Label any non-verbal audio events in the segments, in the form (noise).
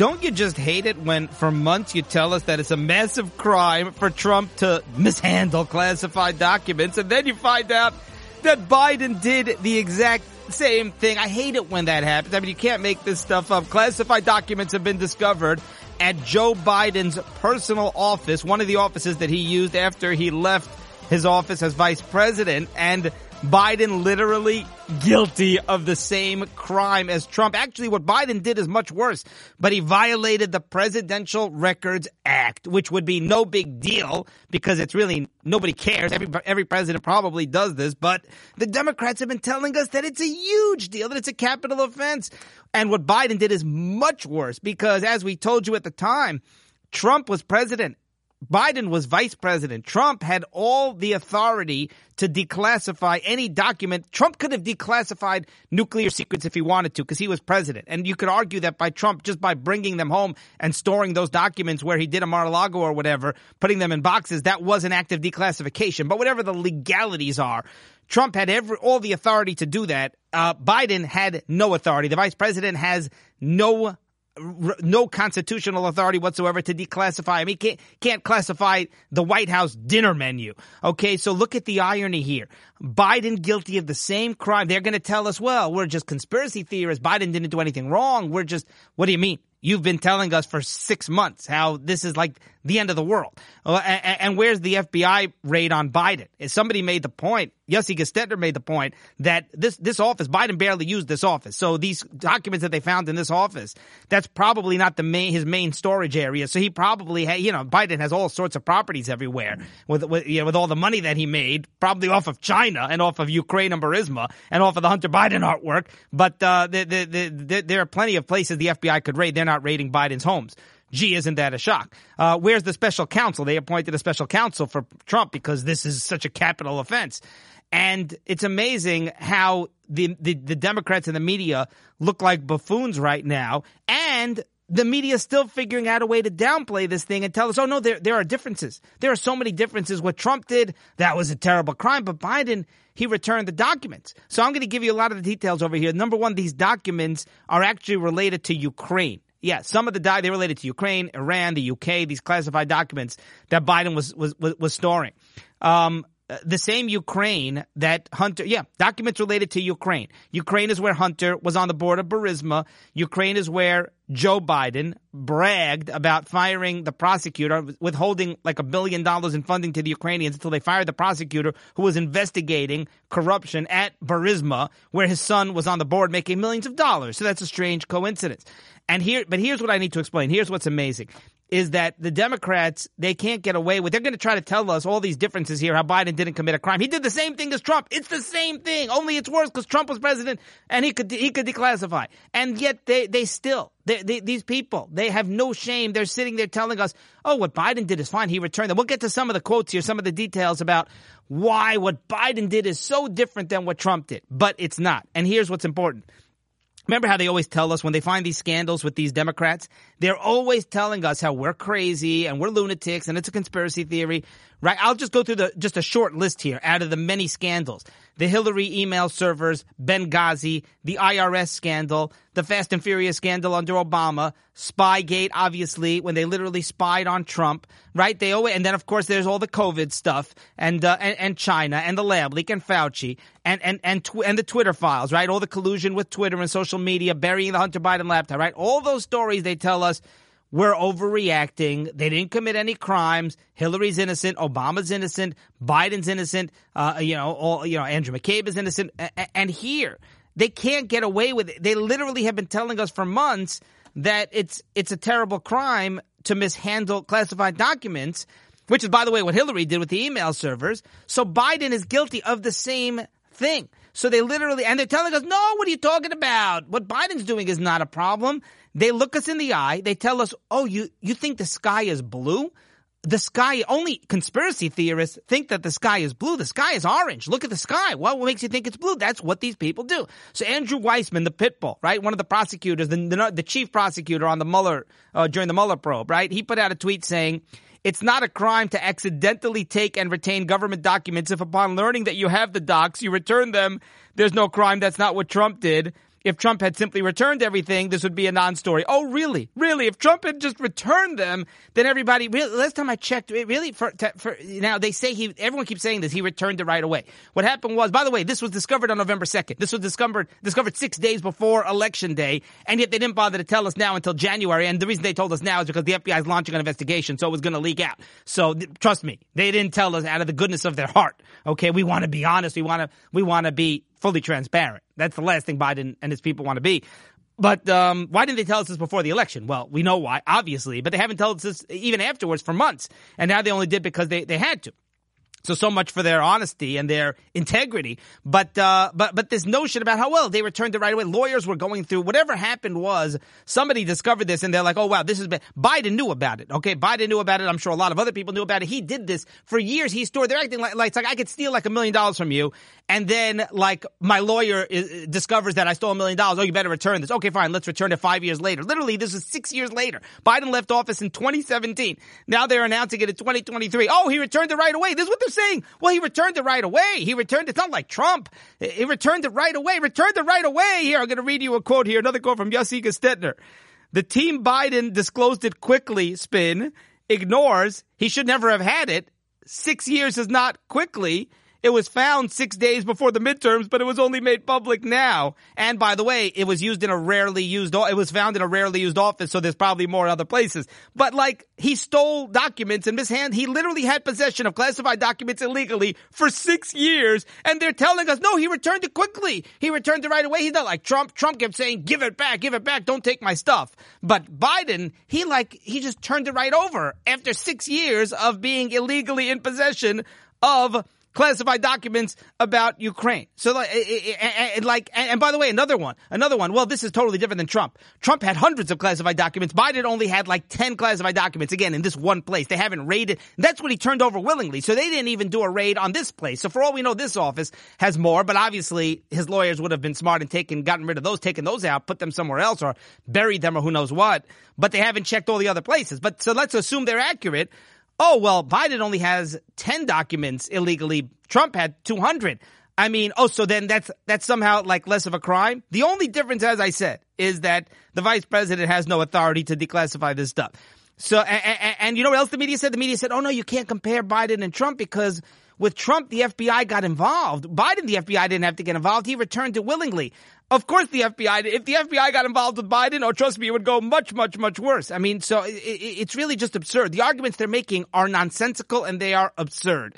don't you just hate it when for months you tell us that it's a massive crime for Trump to mishandle classified documents and then you find out that Biden did the exact same thing. I hate it when that happens. I mean, you can't make this stuff up. Classified documents have been discovered at Joe Biden's personal office, one of the offices that he used after he left his office as vice president. And Biden literally guilty of the same crime as Trump. Actually, what Biden did is much worse, but he violated the Presidential Records Act, which would be no big deal because it's really nobody cares. Every every president probably does this, but the Democrats have been telling us that it's a huge deal, that it's a capital offense. And what Biden did is much worse because as we told you at the time, Trump was president Biden was vice president. Trump had all the authority to declassify any document. Trump could have declassified nuclear secrets if he wanted to because he was president. And you could argue that by Trump, just by bringing them home and storing those documents where he did a Mar-a-Lago or whatever, putting them in boxes, that was an act of declassification. But whatever the legalities are, Trump had every, all the authority to do that. Uh, Biden had no authority. The vice president has no no constitutional authority whatsoever to declassify. I mean, can't can't classify the White House dinner menu. Okay, so look at the irony here. Biden guilty of the same crime. They're going to tell us, well, we're just conspiracy theorists. Biden didn't do anything wrong. We're just. What do you mean? You've been telling us for six months how this is like the end of the world. Uh, and, where's the FBI raid on Biden? Somebody made the point, Yossi Gestetner made the point that this, this office, Biden barely used this office. So these documents that they found in this office, that's probably not the main, his main storage area. So he probably had, you know, Biden has all sorts of properties everywhere with, with, you know, with all the money that he made, probably off of China and off of Ukraine and Burisma and off of the Hunter Biden artwork. But, uh, the, the, the, there are plenty of places the FBI could raid. They're not raiding Biden's homes. Gee, isn't that a shock? Uh, where's the special counsel? They appointed a special counsel for Trump because this is such a capital offense. And it's amazing how the, the, the Democrats and the media look like buffoons right now. And the media is still figuring out a way to downplay this thing and tell us, oh no, there, there are differences. There are so many differences. What Trump did, that was a terrible crime, but Biden, he returned the documents. So I'm going to give you a lot of the details over here. Number one, these documents are actually related to Ukraine. Yeah, some of the die they related to Ukraine, Iran, the UK. These classified documents that Biden was was was, storing. Um, Uh, the same Ukraine that Hunter, yeah, documents related to Ukraine. Ukraine is where Hunter was on the board of Burisma. Ukraine is where Joe Biden bragged about firing the prosecutor, withholding like a billion dollars in funding to the Ukrainians until they fired the prosecutor who was investigating corruption at Burisma, where his son was on the board making millions of dollars. So that's a strange coincidence. And here, but here's what I need to explain. Here's what's amazing is that the Democrats, they can't get away with, they're going to try to tell us all these differences here, how Biden didn't commit a crime. He did the same thing as Trump. It's the same thing, only it's worse because Trump was president and he could, he could declassify. And yet they, they still, they, they, these people, they have no shame. They're sitting there telling us, oh, what Biden did is fine. He returned them. We'll get to some of the quotes here, some of the details about why what Biden did is so different than what Trump did. But it's not. And here's what's important. Remember how they always tell us when they find these scandals with these Democrats? They're always telling us how we're crazy and we're lunatics and it's a conspiracy theory, right? I'll just go through the, just a short list here out of the many scandals. The Hillary email servers, Benghazi, the IRS scandal, the Fast and Furious scandal under Obama, Spygate, obviously, when they literally spied on Trump, right? They always, and then of course there's all the COVID stuff and, uh, and, and, China and the lab leak and Fauci and, and, and, tw- and the Twitter files, right? All the collusion with Twitter and social media, burying the Hunter Biden laptop, right? All those stories they tell us we're overreacting. They didn't commit any crimes. Hillary's innocent. Obama's innocent. Biden's innocent. Uh, you know, all, you know, Andrew McCabe is innocent. And here, they can't get away with it. They literally have been telling us for months that it's it's a terrible crime to mishandle classified documents, which is, by the way, what Hillary did with the email servers. So Biden is guilty of the same thing. So they literally, and they're telling us, no, what are you talking about? What Biden's doing is not a problem. They look us in the eye. They tell us, oh, you, you think the sky is blue? The sky, only conspiracy theorists think that the sky is blue. The sky is orange. Look at the sky. Well, what makes you think it's blue? That's what these people do. So Andrew Weissmann, the pit bull, right? One of the prosecutors, the, the, the chief prosecutor on the Mueller, uh, during the Mueller probe, right? He put out a tweet saying, it's not a crime to accidentally take and retain government documents if upon learning that you have the docs, you return them. There's no crime. That's not what Trump did. If Trump had simply returned everything, this would be a non-story. Oh, really? Really? If Trump had just returned them, then everybody, really, last time I checked, really, for, for, now they say he, everyone keeps saying this, he returned it right away. What happened was, by the way, this was discovered on November 2nd. This was discovered, discovered six days before election day, and yet they didn't bother to tell us now until January, and the reason they told us now is because the FBI is launching an investigation, so it was going to leak out. So, trust me, they didn't tell us out of the goodness of their heart. Okay, we want to be honest, we want to, we want to be fully transparent. That's the last thing Biden and his people want to be. But um, why didn't they tell us this before the election? Well, we know why, obviously, but they haven't told us this even afterwards for months. And now they only did because they, they had to. So so much for their honesty and their integrity, but uh, but but this notion about how well they returned it right away. Lawyers were going through whatever happened was somebody discovered this and they're like, oh wow, this is. Biden knew about it. Okay, Biden knew about it. I'm sure a lot of other people knew about it. He did this for years. He stored. They're acting like, like it's like I could steal like a million dollars from you, and then like my lawyer is, discovers that I stole a million dollars. Oh, you better return this. Okay, fine, let's return it five years later. Literally, this is six years later. Biden left office in 2017. Now they're announcing it in 2023. Oh, he returned it right away. This is what saying. Well, he returned it right away. He returned it. It's not like Trump. He returned it right away. Returned it right away. Here, I'm going to read you a quote here. Another quote from Yossi Gestetner. The team Biden disclosed it quickly, spin, ignores. He should never have had it. Six years is not quickly. It was found six days before the midterms, but it was only made public now. And by the way, it was used in a rarely used, it was found in a rarely used office, so there's probably more other places. But like, he stole documents and mishand, he literally had possession of classified documents illegally for six years, and they're telling us, no, he returned it quickly. He returned it right away. He's not like Trump. Trump kept saying, give it back, give it back, don't take my stuff. But Biden, he like, he just turned it right over after six years of being illegally in possession of classified documents about Ukraine. So like, and like, and by the way, another one, another one. Well, this is totally different than Trump. Trump had hundreds of classified documents. Biden only had like 10 classified documents again in this one place. They haven't raided. That's what he turned over willingly. So they didn't even do a raid on this place. So for all we know, this office has more, but obviously his lawyers would have been smart and taken, gotten rid of those, taken those out, put them somewhere else or buried them or who knows what. But they haven't checked all the other places. But so let's assume they're accurate oh, well, Biden only has 10 documents illegally. Trump had 200. I mean, oh, so then that's, that's somehow like less of a crime? The only difference, as I said, is that the vice president has no authority to declassify this stuff. So, and, and, you know what else the media said? The media said, oh no, you can't compare Biden and Trump because with Trump, the FBI got involved. Biden, the FBI didn't have to get involved. He returned it willingly. Of course, the FBI, if the FBI got involved with Biden, oh, trust me, it would go much, much, much worse. I mean, so it, it's really just absurd. The arguments they're making are nonsensical and they are absurd.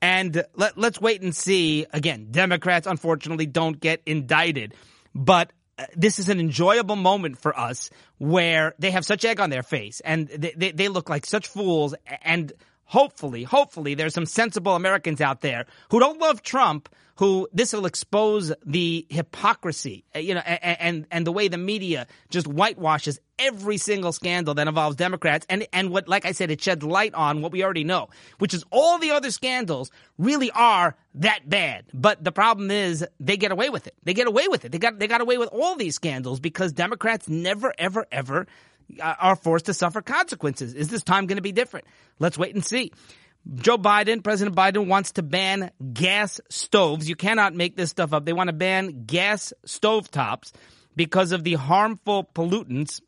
And let, let's wait and see. Again, Democrats unfortunately don't get indicted, but uh, this is an enjoyable moment for us where they have such egg on their face and they, they, they look like such fools and hopefully, hopefully there's some sensible Americans out there who don't love Trump, who this will expose the hypocrisy, uh, you know, and, and, the way the media just whitewashes every single scandal that involves Democrats. And, and what, like I said, it sheds light on what we already know, which is all the other scandals really are that bad. But the problem is they get away with it. They get away with it. They got, they got away with all these scandals because Democrats never, ever, ever are forced to suffer consequences. Is this time going to be different? Let's wait and see. Joe Biden, President Biden wants to ban gas stoves. You cannot make this stuff up. They want to ban gas stovetops because of the harmful pollutants.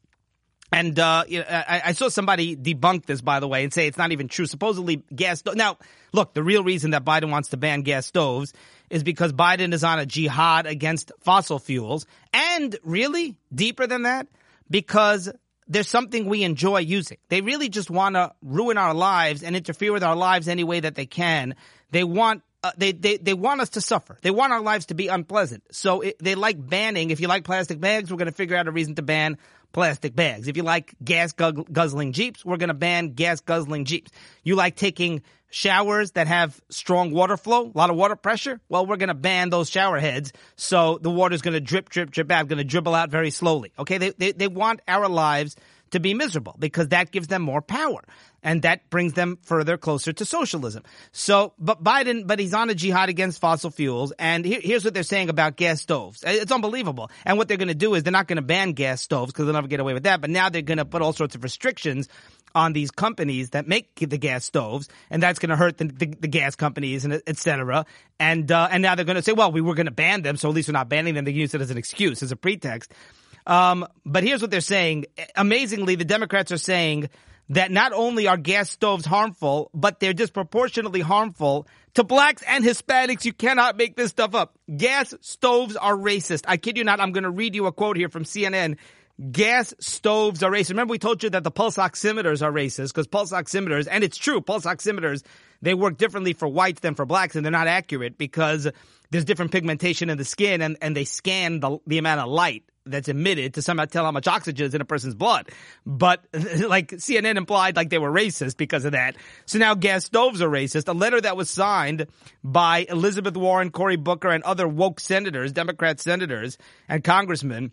And uh, I, saw somebody debunk this, by the way, and say it's not even true. Supposedly, gas. Sto- now, look, the real reason that Biden wants to ban gas stoves is because Biden is on a jihad against fossil fuels, and really deeper than that, because there's something we enjoy using. They really just want to ruin our lives and interfere with our lives any way that they can. They want uh, they, they, they want us to suffer. They want our lives to be unpleasant. So it, they like banning. If you like plastic bags, we're going to figure out a reason to ban plastic bags. If you like gas guzzling Jeeps, we're going to ban gas guzzling Jeeps. You like taking showers that have strong water flow, a lot of water pressure, well, we're going to ban those shower heads. So the water's going to drip, drip, drip out, going to dribble out very slowly. Okay. They, they, they want our lives to be miserable because that gives them more power and that brings them further closer to socialism. So, but Biden, but he's on a jihad against fossil fuels. And here, here's what they're saying about gas stoves. It's unbelievable. And what they're going to do is they're not going to ban gas stoves because they'll never get away with that. But now they're going to put all sorts of restrictions on these companies that make the gas stoves, and that's going to hurt the, the, the, gas companies and et cetera. And uh, and now they're going to say, well, we were going to ban them, so at least we're not banning them. They use it as an excuse, as a pretext. Um, but here's what they're saying. Amazingly, the Democrats are saying that not only are gas stoves harmful, but they're disproportionately harmful to blacks and Hispanics. You cannot make this stuff up. Gas stoves are racist. I kid you not. I'm going to read you a quote here from CNN. Gas stoves are racist. Remember we told you that the pulse oximeters are racist because pulse oximeters, and it's true, pulse oximeters, they work differently for whites than for blacks and they're not accurate because there's different pigmentation in the skin and, and they scan the, the amount of light that's emitted to somehow tell how much oxygen is in a person's blood. But (laughs) like CNN implied like they were racist because of that. So now gas stoves are racist. A letter that was signed by Elizabeth Warren, Cory Booker, and other woke senators, Democrat senators and congressmen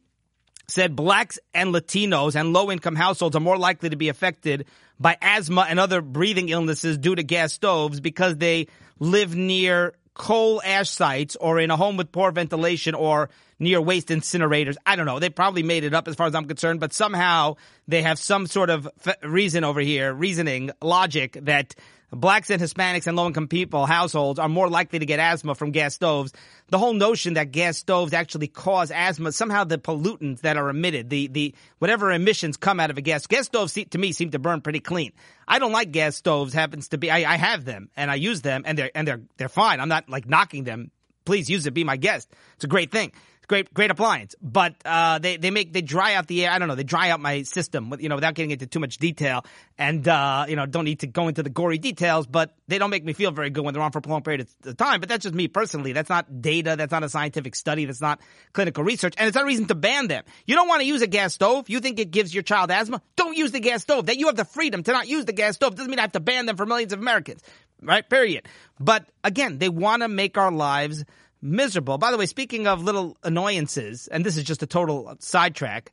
said blacks and Latinos and low income households are more likely to be affected by asthma and other breathing illnesses due to gas stoves because they live near coal ash sites or in a home with poor ventilation or near waste incinerators. I don't know. They probably made it up as far as I'm concerned, but somehow they have some sort of reason over here, reasoning, logic that blacks and Hispanics and low income people, households are more likely to get asthma from gas stoves. The whole notion that gas stoves actually cause asthma, somehow the pollutants that are emitted, the, the, whatever emissions come out of a gas, gas stoves to me seem to burn pretty clean. I don't like gas stoves happens to be, I, I have them and I use them and they're, and they're, they're fine. I'm not like knocking them. Please use it. Be my guest. It's a great thing great great appliance. But uh, they they make they dry out the air. I don't know. They dry out my system, you know, without getting into too much detail. And uh, you know, don't need to go into the gory details. But they don't make me feel very good when they're on for a prolonged period of time. But that's just me personally. That's not data. That's not a scientific study. That's not clinical research. And it's not a reason to ban them. You don't want to use a gas stove. You think it gives your child asthma? Don't use the gas stove. That you have the freedom to not use the gas stove doesn't mean I have to ban them for millions of Americans. Right? Period. But again, they want to make our lives miserable. By the way, speaking of little annoyances, and this is just a total sidetrack,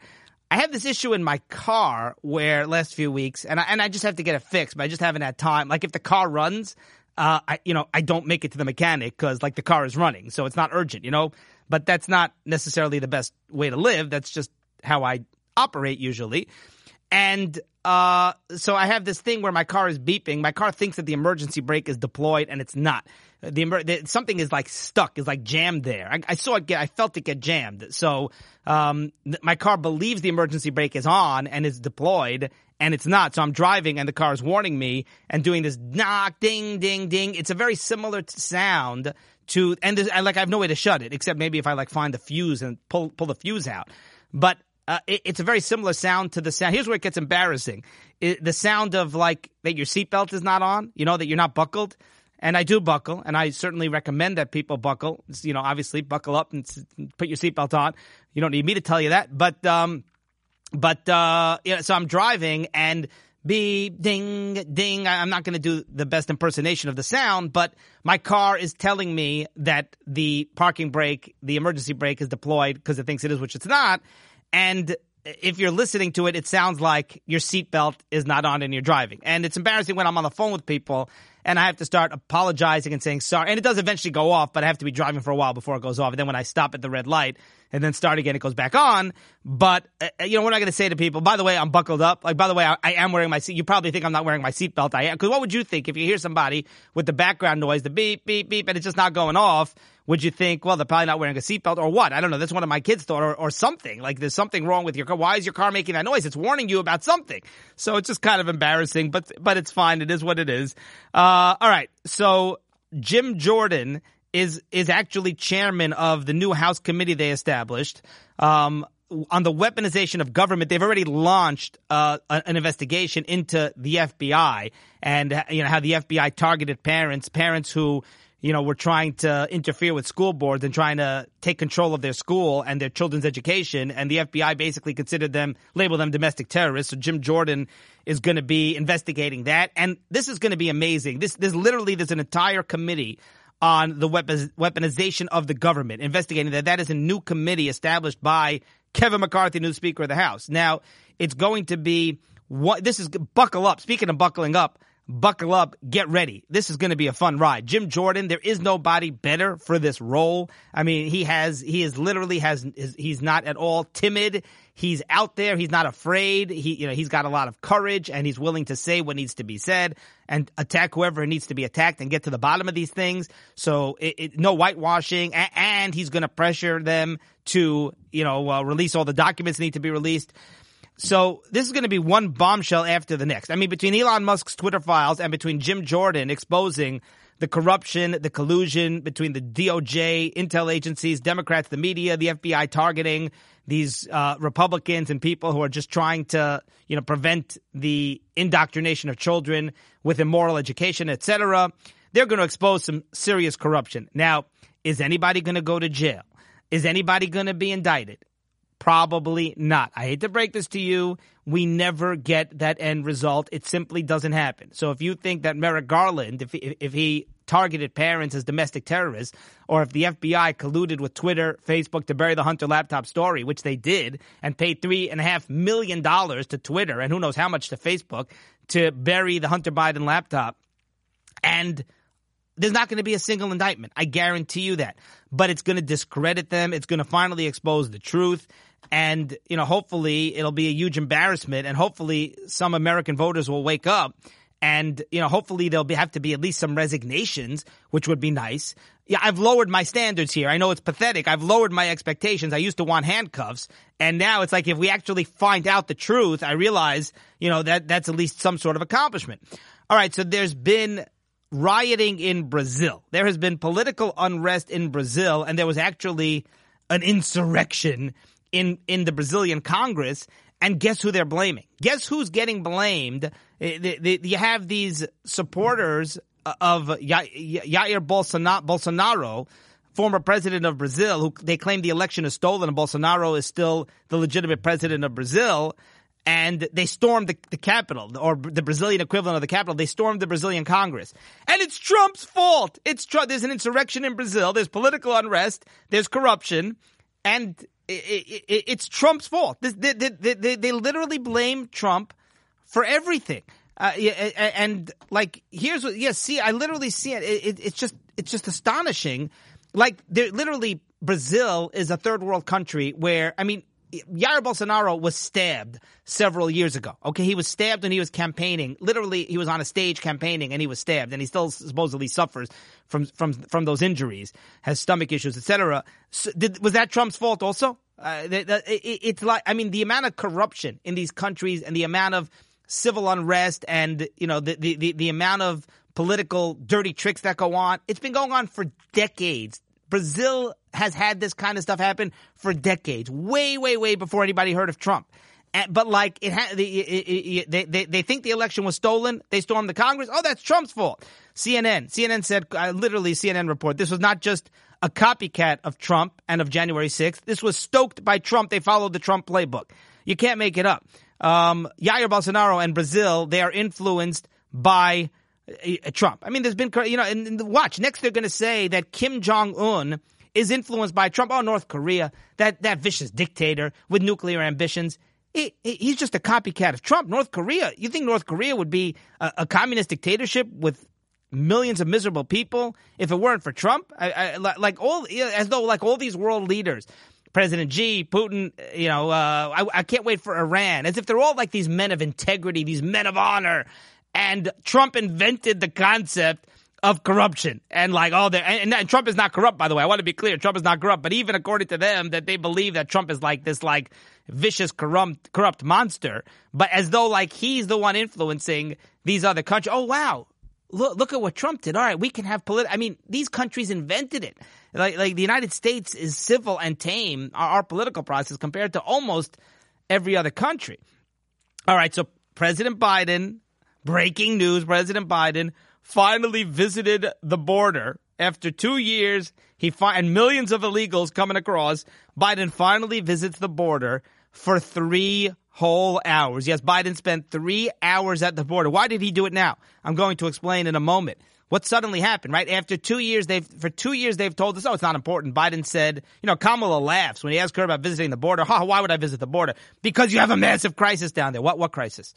I have this issue in my car where last few weeks, and I, and I just have to get it fixed, but I just haven't had time. Like if the car runs, uh, I, you know, I don't make it to the mechanic because like the car is running, so it's not urgent, you know. But that's not necessarily the best way to live. That's just how I operate usually. And uh, so I have this thing where my car is beeping. My car thinks that the emergency brake is deployed, and it's not. The, the something is like stuck, is like jammed there. I, I, saw it get, I felt it get jammed. So um, th- my car believes the emergency brake is on and is deployed, and it's not. So I'm driving, and the car is warning me and doing this knock, ding, ding, ding. It's a very similar sound to, and, and like I have no way to shut it except maybe if I like find the fuse and pull pull the fuse out. But uh, it, it's a very similar sound to the sound. Here's where it gets embarrassing: it, the sound of like that your seatbelt is not on. You know that you're not buckled. And I do buckle, and I certainly recommend that people buckle. It's, you know, obviously buckle up and put your seatbelt on. You don't need me to tell you that, but um, but uh, yeah. So I'm driving and beep, ding, ding. I'm not going to do the best impersonation of the sound, but my car is telling me that the parking brake, the emergency brake is deployed because it thinks it is, which it's not. And if you're listening to it, it sounds like your seatbelt is not on and you're driving. And it's embarrassing when I'm on the phone with people and I have to start apologizing and saying sorry. And it does eventually go off, but I have to be driving for a while before it goes off. And then when I stop at the red light and then start again, it goes back on. But, uh, you know, we're not going to say to people, by the way, I'm buckled up. Like, by the way, I, I am wearing my seat. You probably think I'm not wearing my seatbelt. I am. Because what would you think if you hear somebody with the background noise, the beep, beep, beep, and it's just not going off? would you think, well, they're probably not wearing a seatbelt or what? I don't know. That's one of my kids thought or, or something. Like there's something wrong with your car. Why is your car making that noise? It's warning you about something. So it's just kind of embarrassing, but, but it's fine. It is what it is. Uh, all right. So Jim Jordan is, is actually chairman of the new House committee they established. Um, on the weaponization of government, they've already launched uh, an investigation into the FBI and you know how the FBI targeted parents, parents who you know, were trying to interfere with school boards and trying to take control of their school and their children's education. And the FBI basically considered them, labeled them domestic terrorists. So Jim Jordan is going to be investigating that. And this is going to be amazing. This, there's literally, there's an entire committee on the weaponization of the government investigating that. That is a new committee established by Kevin McCarthy, new Speaker of the House. Now, it's going to be what this is buckle up. Speaking of buckling up, buckle up, get ready. This is going to be a fun ride. Jim Jordan, there is nobody better for this role. I mean, he has, he is literally has, he's not at all timid. He's out there. He's not afraid. He, you know, he's got a lot of courage and he's willing to say what needs to be said and attack whoever needs to be attacked and get to the bottom of these things. So it, it, no whitewashing and, he's going to pressure them to, you know, uh, release all the documents need to be released. So this is going to be one bombshell after the next. I mean, between Elon Musk's Twitter files and between Jim Jordan exposing the corruption, the collusion between the DOJ, intel agencies, Democrats, the media, the FBI targeting these uh, Republicans and people who are just trying to, you know, prevent the indoctrination of children with immoral education, etc. They're going to expose some serious corruption. Now, is anybody going to go to jail? Is anybody going to be indicted? Probably not. I hate to break this to you. We never get that end result. It simply doesn't happen. So if you think that Merrick Garland, if he, if he targeted parents as domestic terrorists, or if the FBI colluded with Twitter, Facebook to bury the Hunter laptop story, which they did, and paid three and a half million dollars to Twitter and who knows how much to Facebook to bury the Hunter Biden laptop, and there's not going to be a single indictment. I guarantee you that. But it's going to discredit them. It's going to finally expose the truth. And, you know, hopefully it'll be a huge embarrassment and hopefully some American voters will wake up and, you know, hopefully there'll be, have to be at least some resignations, which would be nice. Yeah, I've lowered my standards here. I know it's pathetic. I've lowered my expectations. I used to want handcuffs. And now it's like if we actually find out the truth, I realize, you know, that that's at least some sort of accomplishment. All right. So there's been rioting in Brazil. There has been political unrest in Brazil and there was actually an insurrection in in the Brazilian Congress. And guess who they're blaming? Guess who's getting blamed? Eh, you have these supporters of Jair Bolsonaro, former president of Brazil, who they claim the election is stolen and Bolsonaro is still the legitimate president of Brazil. And they stormed the, the capital, or the Brazilian equivalent of the capital. They stormed the Brazilian Congress. And it's Trump's fault. It's Trump. There's an insurrection in Brazil. There's political unrest. There's corruption. And it, it, it's Trump's fault. They, they, they, they, literally blame Trump for everything. Uh, and like, here's what, yeah, see, I literally see it. It's just, it's just astonishing. Like, they're literally, Brazil is a third world country where, I mean, Jair Bolsonaro was stabbed several years ago. Okay, he was stabbed when he was campaigning. Literally, he was on a stage campaigning and he was stabbed, and he still supposedly suffers from from from those injuries, has stomach issues, etc. So was that Trump's fault also? Uh, it, it's like I mean, the amount of corruption in these countries and the amount of civil unrest and you know the the the, the amount of political dirty tricks that go on. It's been going on for decades. Brazil has had this kind of stuff happen for decades, way, way, way before anybody heard of Trump. But like it, ha- they, they, they think the election was stolen. They stormed the Congress. Oh, that's Trump's fault. CNN, CNN said, uh, literally CNN report, this was not just a copycat of Trump and of January 6th. This was stoked by Trump. They followed the Trump playbook. You can't make it up. Um, Jair Bolsonaro and Brazil, they are influenced by Trump. I mean, there's been, you know, and, watch, next they're going to say that Kim Jong-un is influenced by Trump. Oh, North Korea, that, that vicious dictator with nuclear ambitions. He, he's just a copycat of Trump. North Korea, you think North Korea would be a, a communist dictatorship with millions of miserable people if it weren't for Trump? I, I, like all, as though like all these world leaders, President Xi, Putin, you know, uh, I, I can't wait for Iran, as if they're all like these men of integrity, these men of honor. And Trump invented the concept of corruption. And like oh and, and Trump is not corrupt by the way. I want to be clear. Trump is not corrupt. But even according to them that they believe that Trump is like this like vicious corrupt corrupt monster. But as though like he's the one influencing these other countries. Oh wow. Look look at what Trump did. All right we can have political I mean these countries invented it. Like like the United States is civil and tame our, our political process compared to almost every other country. All right so President Biden breaking news President Biden finally visited the border after two years. He fi- and millions of illegals coming across. Biden finally visits the border for three whole hours. Yes, Biden spent three hours at the border. Why did he do it now? I'm going to explain in a moment. What suddenly happened, right? After two years, they've, for two years, they've told us, oh, it's not important. Biden said, you know, Kamala laughs when he asked her about visiting the border. Oh, why would I visit the border? Because you have a massive crisis down there. What, what crisis?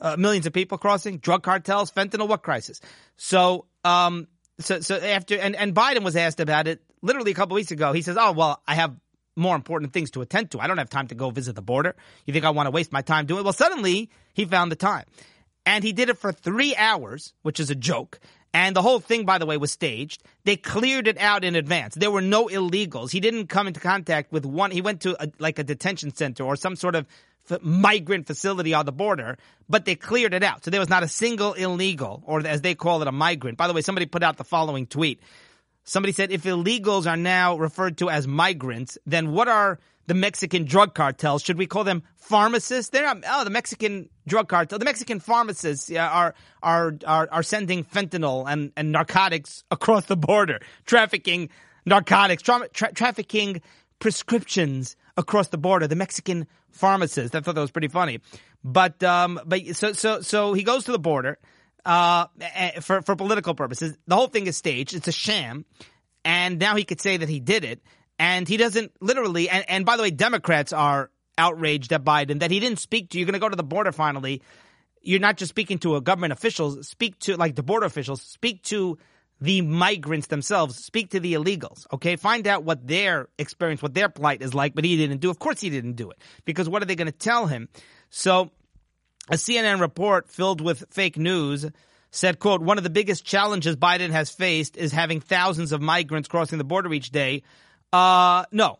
Uh, millions of people crossing, drug cartels, fentanyl, what crisis? So, um, so, so after, and, and Biden was asked about it literally a couple weeks ago. He says, oh, well, I have more important things to attend to. I don't have time to go visit the border. You think I want to waste my time doing it? Well, suddenly he found the time. And he did it for three hours, which is a joke. And the whole thing, by the way, was staged. They cleared it out in advance. There were no illegals. He didn't come into contact with one. He went to a, like a detention center or some sort of migrant facility on the border, but they cleared it out. So there was not a single illegal, or as they call it, a migrant. By the way, somebody put out the following tweet. Somebody said if illegals are now referred to as migrants, then what are the Mexican drug cartels? Should we call them pharmacists? They're not, oh, the Mexican drug cartel, the Mexican pharmacists are, are, are, are sending fentanyl and, and narcotics across the border, trafficking narcotics, tra- tra- trafficking prescriptions across the border. The Mexican pharmacists. I thought that was pretty funny. But, um, but so, so, so he goes to the border uh, eh, for for political purposes. The whole thing is staged. It's a sham, and now he could say that he did it, and he doesn't literally. And, and by the way, Democrats are outraged at Biden that he didn't speak to. You're going to go to the border finally. You're not just speaking to a government officials. Speak to like the border officials. Speak to the migrants themselves. Speak to the illegals. Okay, find out what their experience, what their plight is like. But he didn't do. Of course, he didn't do it because what are they going to tell him? So a CNN report filled with fake news said, quote, one of the biggest challenges Biden has faced is having thousands of migrants crossing the border each day. Uh, no,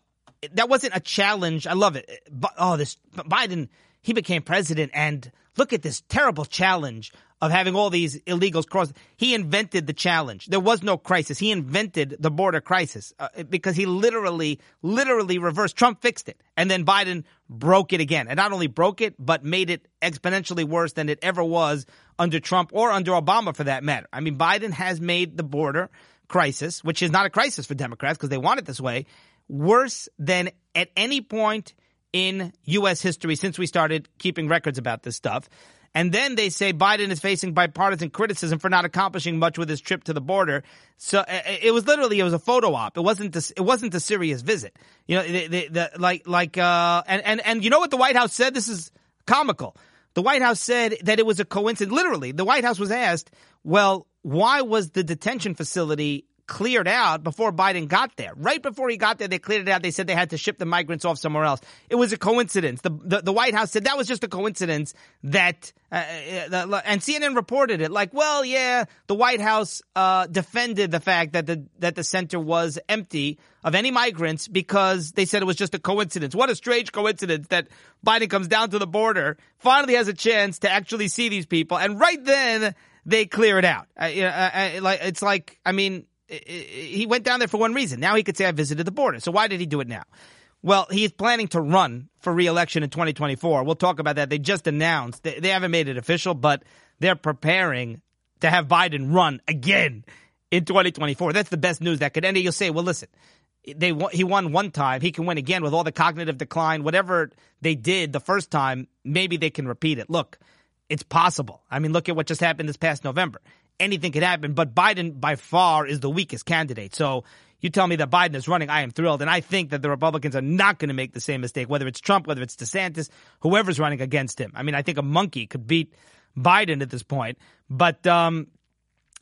that wasn't a challenge. I love it. But, oh, this Biden, he became president and look at this terrible challenge of having all these illegals cross. He invented the challenge. There was no crisis. He invented the border crisis uh, because he literally, literally reversed. Trump fixed it. And then Biden broke it again. And not only broke it, but made it exponentially worse than it ever was under Trump or under Obama for that matter. I mean, Biden has made the border crisis, which is not a crisis for Democrats because they want it this way, worse than at any point in U.S. history since we started keeping records about this stuff. And then they say Biden is facing bipartisan criticism for not accomplishing much with his trip to the border. So uh, it was literally it was a photo op. It wasn't a, it wasn't a serious visit. You know, the, the, the, like like uh and and and you know what the White House said? This is comical. The White House said that it was a coincidence. Literally, the White House was asked, "Well, why was the detention facility cleared out before Biden got there. Right before he got there, they cleared it out. They said they had to ship the migrants off somewhere else. It was a coincidence. The the, the White House said that was just a coincidence that, uh, uh, and CNN reported it like, well, yeah, the White House uh, defended the fact that the that the center was empty of any migrants because they said it was just a coincidence. What a strange coincidence that Biden comes down to the border, finally has a chance to actually see these people, and right then they clear it out. Uh, it's like, I mean he went down there for one reason. Now he could say I visited the border. So why did he do it now? Well, he's planning to run for reelection in 2024. We'll talk about that. They just announced they, haven't made it official, but they're preparing to have Biden run again in 2024. That's the best news that could end. You'll say, well, listen, they he won one time. He can win again with all the cognitive decline, whatever they did the first time. Maybe they can repeat it. Look, it's possible. I mean, look at what just happened this past November anything could happen, but Biden by far is the weakest candidate. So you tell me that Biden is running, I am thrilled. And I think that the Republicans are not going to make the same mistake, whether it's Trump, whether it's DeSantis, whoever's running against him. I mean, I think a monkey could beat Biden at this point. But, um,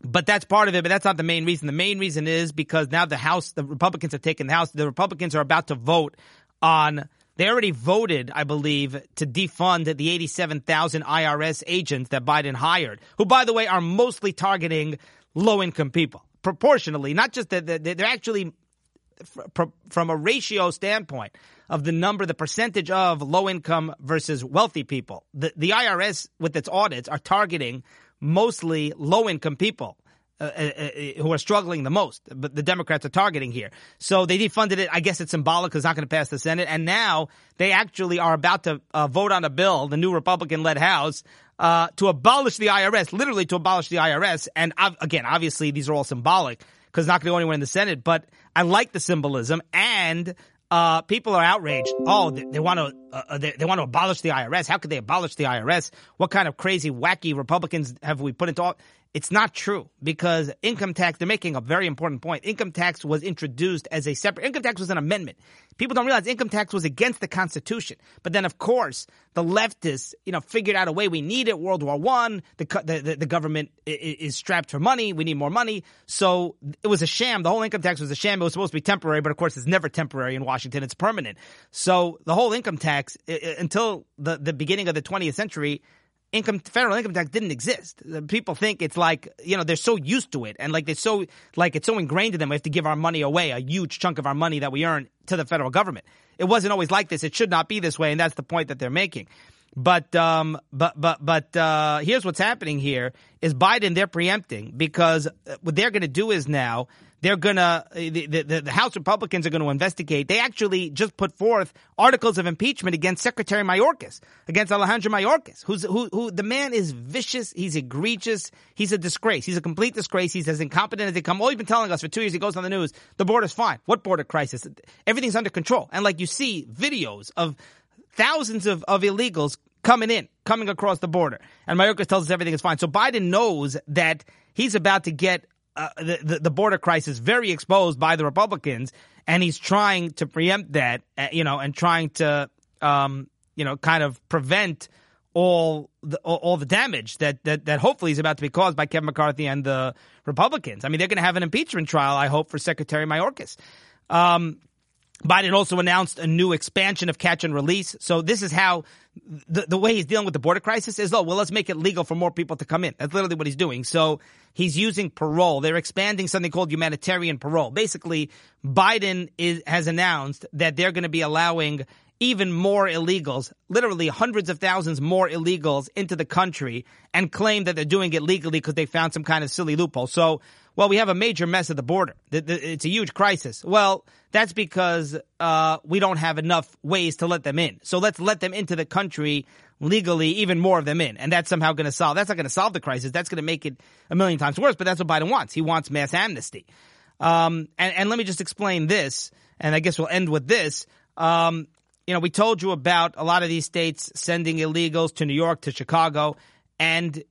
but that's part of it, but that's not the main reason. The main reason is because now the House, the Republicans have taken the House. The Republicans are about to vote on they already voted, I believe, to defund the 87,000 IRS agents that Biden hired, who, by the way, are mostly targeting low income people proportionally, not just that they're actually from a ratio standpoint of the number, the percentage of low income versus wealthy people. The, the IRS with its audits are targeting mostly low income people. Uh, uh, uh, who are struggling the most, but the Democrats are targeting here. So they defunded it. I guess it's symbolic because it's not going to pass the Senate. And now they actually are about to uh, vote on a bill, the new Republican led House, uh, to abolish the IRS, literally to abolish the IRS. And again, obviously, these are all symbolic because it's not going to go anywhere in the Senate, but I like the symbolism. And uh, people are outraged. Oh, they, they want to uh, uh, they, they, want to abolish the IRS. How could they abolish the IRS? What kind of crazy, wacky Republicans have we put into? It's not true because income tax, they're making a very important point. Income tax was introduced as a separate, income tax was an amendment. People don't realize income tax was against the Constitution. But then, of course, the leftists, you know, figured out a way. We need it. World War One, the, the, the government is strapped for money. We need more money. So it was a sham. The whole income tax was a sham. It was supposed to be temporary, but of course, it's never temporary in Washington. It's permanent. So the whole income tax, until the, the beginning of the 20th century, income federal income tax didn't exist. People think it's like you know they're so used to it and like they're so like it's so ingrained in them. We have to give our money away, a huge chunk of our money that we earn to the federal government. It wasn't always like this. It should not be this way, and that's the point that they're making. But um, but but but uh, here's what's happening here: is Biden they're preempting because what they're going to do is now they're gonna the, the, the House Republicans are going to investigate. They actually just put forth articles of impeachment against Secretary Mayorkas, against Alejandro Mayorkas, who's who who the man is vicious. He's egregious. He's a disgrace. He's a complete disgrace. He's as incompetent as they come. Oh, All he's been telling us for two years. He goes on the news. The border's fine. What border crisis? Everything's under control. And like you see videos of thousands of, of illegals coming in, coming across the border. And Mayorkas tells us everything is fine. So Biden knows that he's about to get uh, the, the border crisis very exposed by the Republicans, and he's trying to preempt that, uh, you know, and trying to, um, you know, kind of prevent all the all the damage that, that that hopefully is about to be caused by Kevin McCarthy and the Republicans. I mean, they're going to have an impeachment trial, I hope, for Secretary Mayorkas. Um, Biden also announced a new expansion of catch and release. So this is how the, the way he's dealing with the border crisis is, oh, well, let's make it legal for more people to come in. That's literally what he's doing. So he's using parole. They're expanding something called humanitarian parole. Basically, Biden is, has announced that they're going to be allowing even more illegals, literally hundreds of thousands more illegals into the country and claim that they're doing it legally because they found some kind of silly loophole. So well, we have a major mess at the border. It's a huge crisis. Well, that's because uh, we don't have enough ways to let them in. So let's let them into the country legally, even more of them in. And that's somehow going to solve, that's not going to solve the crisis. That's going to make it a million times worse. But that's what Biden wants. He wants mass amnesty. Um, and, and, let me just explain this, and I guess we'll end with this. Um, you know, we told you about a lot of these states sending illegals to New York, to Chicago, and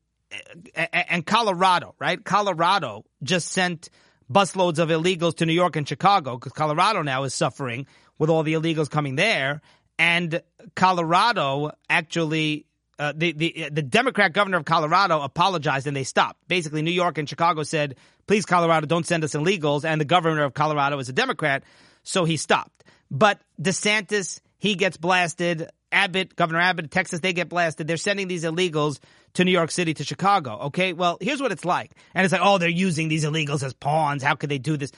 and Colorado, right? Colorado just sent busloads of illegals to New York and Chicago because Colorado now is suffering with all the illegals coming there. And Colorado actually, uh, the, the, the Democrat governor of Colorado apologized and they stopped. Basically, New York and Chicago said, please, Colorado, don't send us illegals. And the governor of Colorado is a Democrat, so he stopped. But DeSantis, he gets blasted. Abbott, Governor Abbott, Texas, they get blasted. They're sending these illegals to New York City, to Chicago. Okay. Well, here's what it's like. And it's like, oh, they're using these illegals as pawns. How could they do this?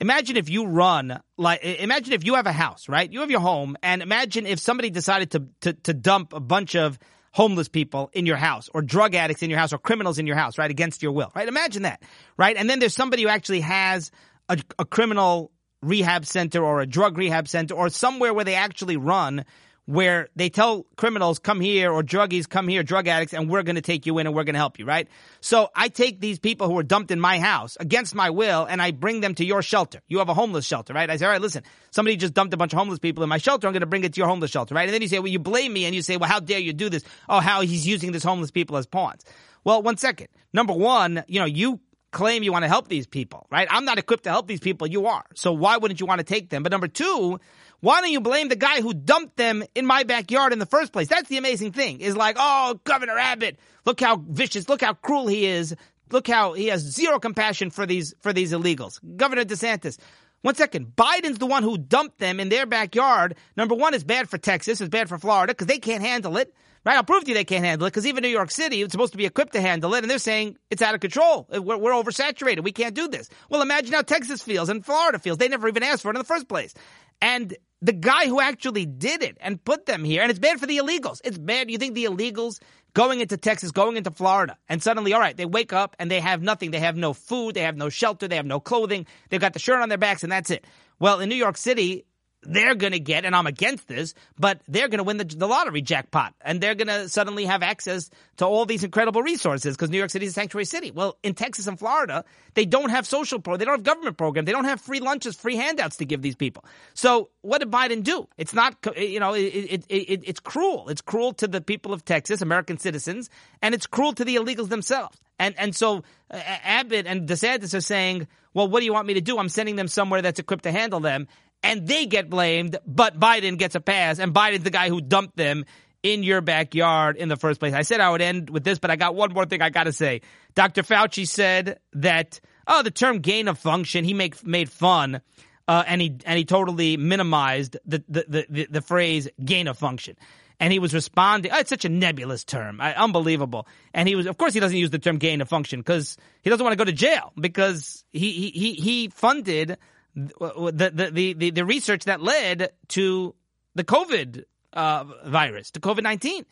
Imagine if you run like, imagine if you have a house, right? You have your home and imagine if somebody decided to, to, to dump a bunch of homeless people in your house or drug addicts in your house or criminals in your house, right? Against your will, right? Imagine that, right? And then there's somebody who actually has a, a criminal rehab center or a drug rehab center or somewhere where they actually run where they tell criminals, come here, or druggies, come here, drug addicts, and we're going to take you in and we're going to help you, right? So I take these people who are dumped in my house against my will and I bring them to your shelter. You have a homeless shelter, right? I say, all right, listen, somebody just dumped a bunch of homeless people in my shelter. I'm going to bring it to your homeless shelter, right? And then you say, well, you blame me and you say, well, how dare you do this? Oh, how he's using these homeless people as pawns. Well, one second. Number one, you know, you claim you want to help these people, right? I'm not equipped to help these people. You are. So why wouldn't you want to take them? But number two, why don't you blame the guy who dumped them in my backyard in the first place? That's the amazing thing. Is like, oh, Governor Abbott, look how vicious, look how cruel he is. Look how he has zero compassion for these for these illegals. Governor DeSantis. One second. Biden's the one who dumped them in their backyard. Number one, is bad for Texas. It's bad for Florida because they can't handle it. Right? I'll prove to you they can't handle it because even New York City, it's supposed to be equipped to handle it, and they're saying it's out of control. Uh, we're, we're oversaturated. We can't do this. Well, imagine how Texas feels and Florida feels. They never even asked for it in the first place. And the guy who actually did it and put them here, and it's bad for the illegals. It's bad. You think the illegals going into Texas, going into Florida, and suddenly, all right, they wake up and they have nothing. They have no food, they have no shelter, they have no clothing, they've got the shirt on their backs, and that's it. Well, in New York City, they're going to get, and I'm against this, but they're going to win the, the lottery jackpot and they're going to suddenly have access to all these incredible resources because New York City is a sanctuary city. Well, in Texas and Florida, they don't have social pro, they don't have government program, they don't have free lunches, free handouts to give these people. So what did Biden do? It's not, you know, it, it, it, it's cruel. It's cruel to the people of Texas, American citizens, and it's cruel to the illegals themselves. And and so uh, Abbott and DeSantis are saying, well, what do you want me to do? I'm sending them somewhere that's equipped to handle them and they get blamed, but Biden gets a pass, and Biden's the guy who dumped them in your backyard in the first place. I said I would end with this, but I got one more thing I got to say. Dr. Fauci said that oh, the term gain of function, he make, made fun. Uh, and he and he totally minimized the, the, the, the, phrase gain of function. And he was responding, oh, it's such a nebulous term, I, unbelievable. And he was, of course, he doesn't use the term gain of function because he doesn't want to go to jail because he he he funded the, the, the, the, the research that led to the COVID uh, virus, to COVID 19,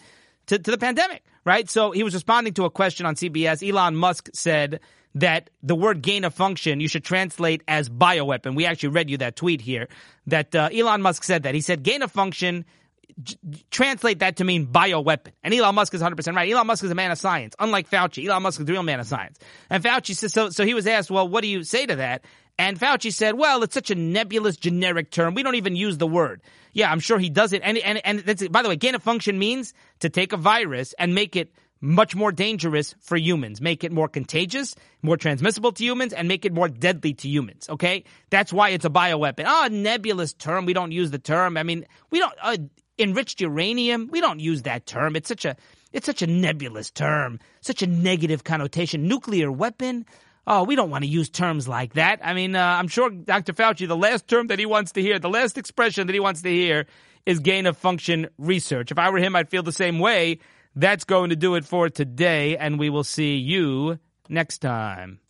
to, to the pandemic, right? So he was responding to a question on CBS. Elon Musk said that the word gain of function you should translate as bioweapon. We actually read you that tweet here that uh, Elon Musk said that. He said gain of function translate that to mean bioweapon. And Elon Musk is 100% right. Elon Musk is a man of science, unlike Fauci. Elon Musk is the real man of science. And Fauci says, so, so he was asked, well, what do you say to that? And Fauci said, well, it's such a nebulous, generic term. We don't even use the word. Yeah, I'm sure he does it. And, and, and that's, by the way, gain of function means to take a virus and make it much more dangerous for humans, make it more contagious, more transmissible to humans, and make it more deadly to humans. Okay, that's why it's a bioweapon. Oh, nebulous term. We don't use the term. I mean, we don't uh, enriched uranium. We don't use that term. It's such a it's such a nebulous term, such a negative connotation. Nuclear weapon. Oh, we don't want to use terms like that. I mean, uh, I'm sure Dr. Fauci, the last term that he wants to hear, the last expression that he wants to hear is gain of function research. If I were him, I'd feel the same way. That's going to do it for today, and we will see you next time.